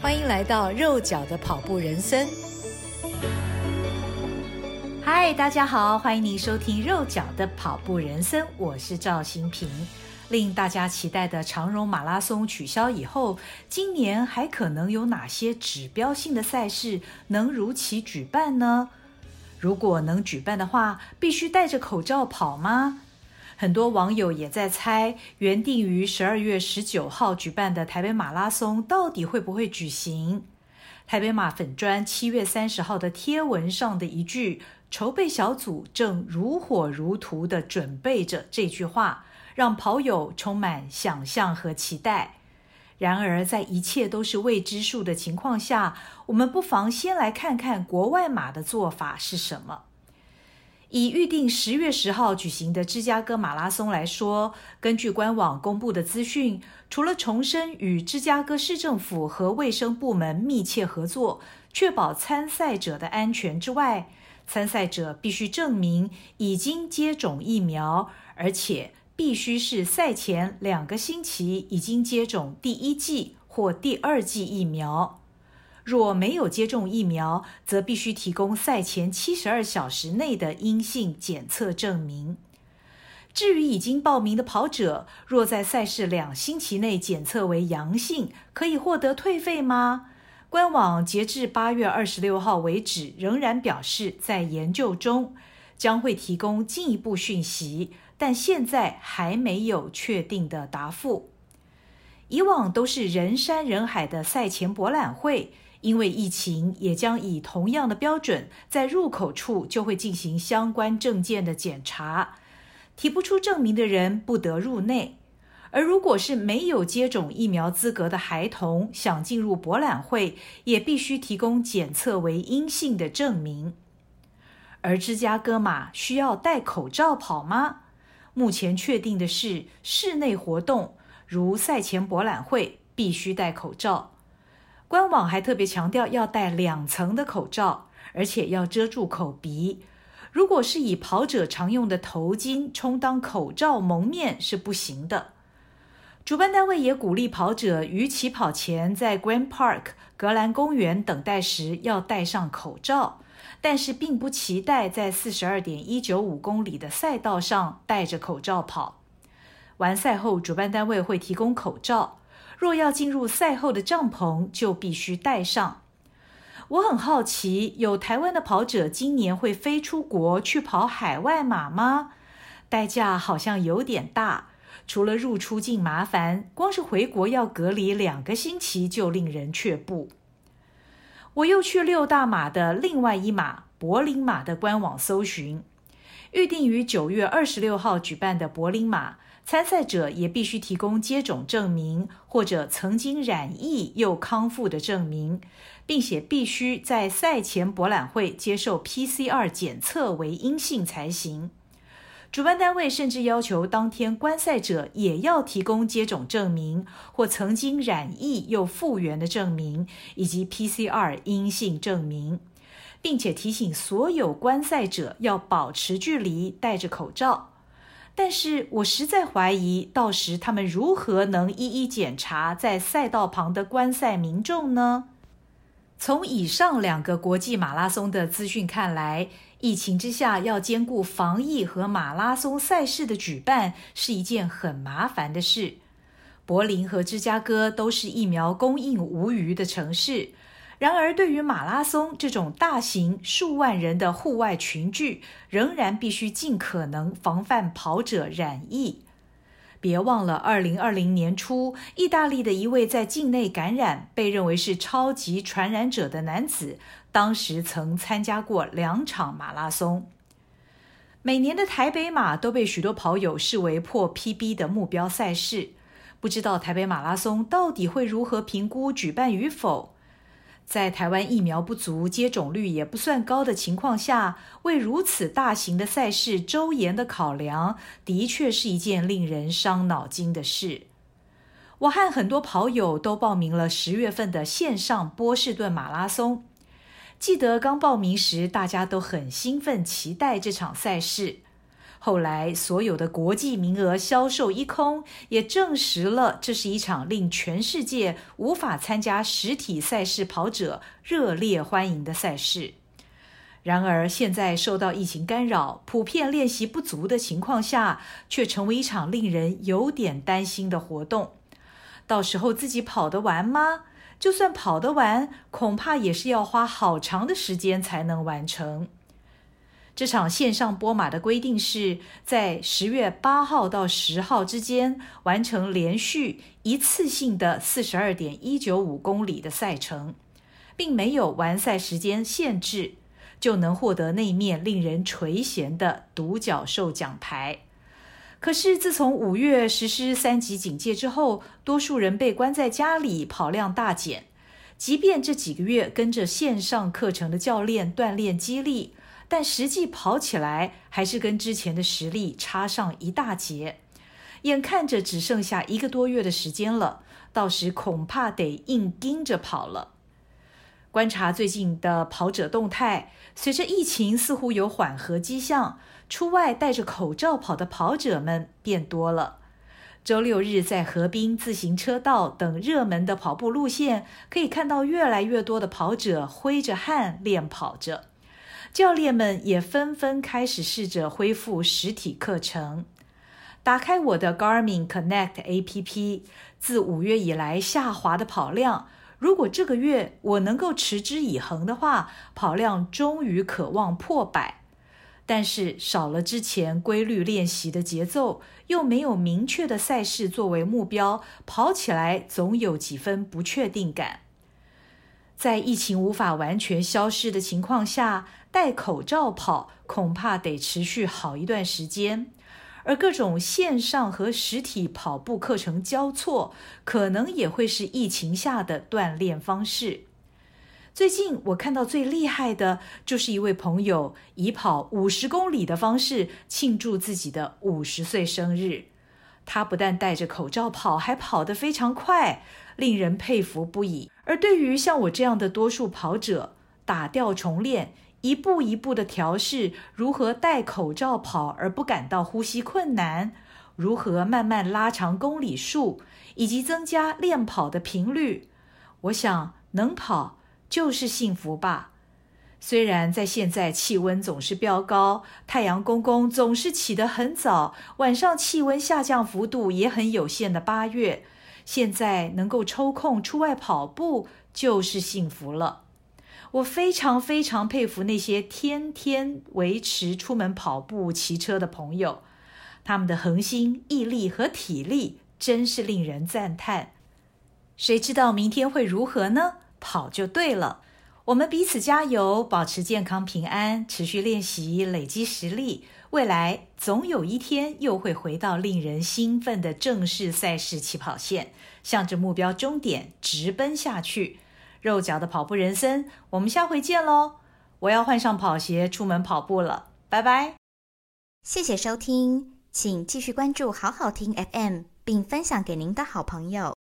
欢迎来到肉脚的跑步人生。嗨，大家好，欢迎您收听肉脚的跑步人生，我是赵新平。令大家期待的长荣马拉松取消以后，今年还可能有哪些指标性的赛事能如期举办呢？如果能举办的话，必须戴着口罩跑吗？很多网友也在猜，原定于十二月十九号举办的台北马拉松到底会不会举行？台北马粉专七月三十号的贴文上的一句“筹备小组正如火如荼地准备着”这句话，让跑友充满想象和期待。然而，在一切都是未知数的情况下，我们不妨先来看看国外马的做法是什么。以预定十月十号举行的芝加哥马拉松来说，根据官网公布的资讯，除了重申与芝加哥市政府和卫生部门密切合作，确保参赛者的安全之外，参赛者必须证明已经接种疫苗，而且必须是赛前两个星期已经接种第一剂或第二剂疫苗。若没有接种疫苗，则必须提供赛前七十二小时内的阴性检测证明。至于已经报名的跑者，若在赛事两星期内检测为阳性，可以获得退费吗？官网截至八月二十六号为止，仍然表示在研究中，将会提供进一步讯息，但现在还没有确定的答复。以往都是人山人海的赛前博览会。因为疫情，也将以同样的标准，在入口处就会进行相关证件的检查，提不出证明的人不得入内。而如果是没有接种疫苗资格的孩童，想进入博览会，也必须提供检测为阴性的证明。而芝加哥马需要戴口罩跑吗？目前确定的是，室内活动如赛前博览会必须戴口罩。官网还特别强调要戴两层的口罩，而且要遮住口鼻。如果是以跑者常用的头巾充当口罩蒙面是不行的。主办单位也鼓励跑者于起跑前在 Grand Park 格兰公园等待时要戴上口罩，但是并不期待在四十二点一九五公里的赛道上戴着口罩跑。完赛后，主办单位会提供口罩。若要进入赛后的帐篷，就必须带上。我很好奇，有台湾的跑者今年会飞出国去跑海外马吗？代价好像有点大，除了入出境麻烦，光是回国要隔离两个星期就令人却步。我又去六大马的另外一马柏林马的官网搜寻，预定于九月二十六号举办的柏林马。参赛者也必须提供接种证明或者曾经染疫又康复的证明，并且必须在赛前博览会接受 PCR 检测为阴性才行。主办单位甚至要求当天观赛者也要提供接种证明或曾经染疫又复原的证明，以及 PCR 阴性证明，并且提醒所有观赛者要保持距离，戴着口罩。但是我实在怀疑，到时他们如何能一一检查在赛道旁的观赛民众呢？从以上两个国际马拉松的资讯看来，疫情之下要兼顾防疫和马拉松赛事的举办是一件很麻烦的事。柏林和芝加哥都是疫苗供应无虞的城市。然而，对于马拉松这种大型数万人的户外群聚，仍然必须尽可能防范跑者染疫。别忘了，二零二零年初，意大利的一位在境内感染、被认为是超级传染者的男子，当时曾参加过两场马拉松。每年的台北马都被许多跑友视为破 PB 的目标赛事，不知道台北马拉松到底会如何评估举办与否？在台湾疫苗不足、接种率也不算高的情况下，为如此大型的赛事周延的考量，的确是一件令人伤脑筋的事。我和很多跑友都报名了十月份的线上波士顿马拉松。记得刚报名时，大家都很兴奋，期待这场赛事。后来所有的国际名额销售一空，也证实了这是一场令全世界无法参加实体赛事跑者热烈欢迎的赛事。然而，现在受到疫情干扰，普遍练习不足的情况下，却成为一场令人有点担心的活动。到时候自己跑得完吗？就算跑得完，恐怕也是要花好长的时间才能完成。这场线上波马的规定是在十月八号到十号之间完成连续一次性的四十二点一九五公里的赛程，并没有完赛时间限制。就能获得那面令人垂涎的独角兽奖牌。可是，自从五月实施三级警戒之后，多数人被关在家里，跑量大减。即便这几个月跟着线上课程的教练锻炼肌力，但实际跑起来还是跟之前的实力差上一大截。眼看着只剩下一个多月的时间了，到时恐怕得硬盯着跑了。观察最近的跑者动态，随着疫情似乎有缓和迹象，出外戴着口罩跑的跑者们变多了。周六日在河滨自行车道等热门的跑步路线，可以看到越来越多的跑者挥着汗练跑着。教练们也纷纷开始试着恢复实体课程。打开我的 Garmin Connect APP，自五月以来下滑的跑量。如果这个月我能够持之以恒的话，跑量终于可望破百。但是少了之前规律练习的节奏，又没有明确的赛事作为目标，跑起来总有几分不确定感。在疫情无法完全消失的情况下，戴口罩跑恐怕得持续好一段时间。而各种线上和实体跑步课程交错，可能也会是疫情下的锻炼方式。最近我看到最厉害的，就是一位朋友以跑五十公里的方式庆祝自己的五十岁生日。他不但戴着口罩跑，还跑得非常快，令人佩服不已。而对于像我这样的多数跑者，打掉重练。一步一步的调试，如何戴口罩跑而不感到呼吸困难？如何慢慢拉长公里数，以及增加练跑的频率？我想能跑就是幸福吧。虽然在现在气温总是飙高，太阳公公总是起得很早，晚上气温下降幅度也很有限的八月，现在能够抽空出外跑步就是幸福了。我非常非常佩服那些天天维持出门跑步、骑车的朋友，他们的恒心、毅力和体力真是令人赞叹。谁知道明天会如何呢？跑就对了。我们彼此加油，保持健康平安，持续练习，累积实力。未来总有一天又会回到令人兴奋的正式赛事起跑线，向着目标终点直奔下去。肉脚的跑步人生，我们下回见喽！我要换上跑鞋出门跑步了，拜拜！谢谢收听，请继续关注好好听 FM，并分享给您的好朋友。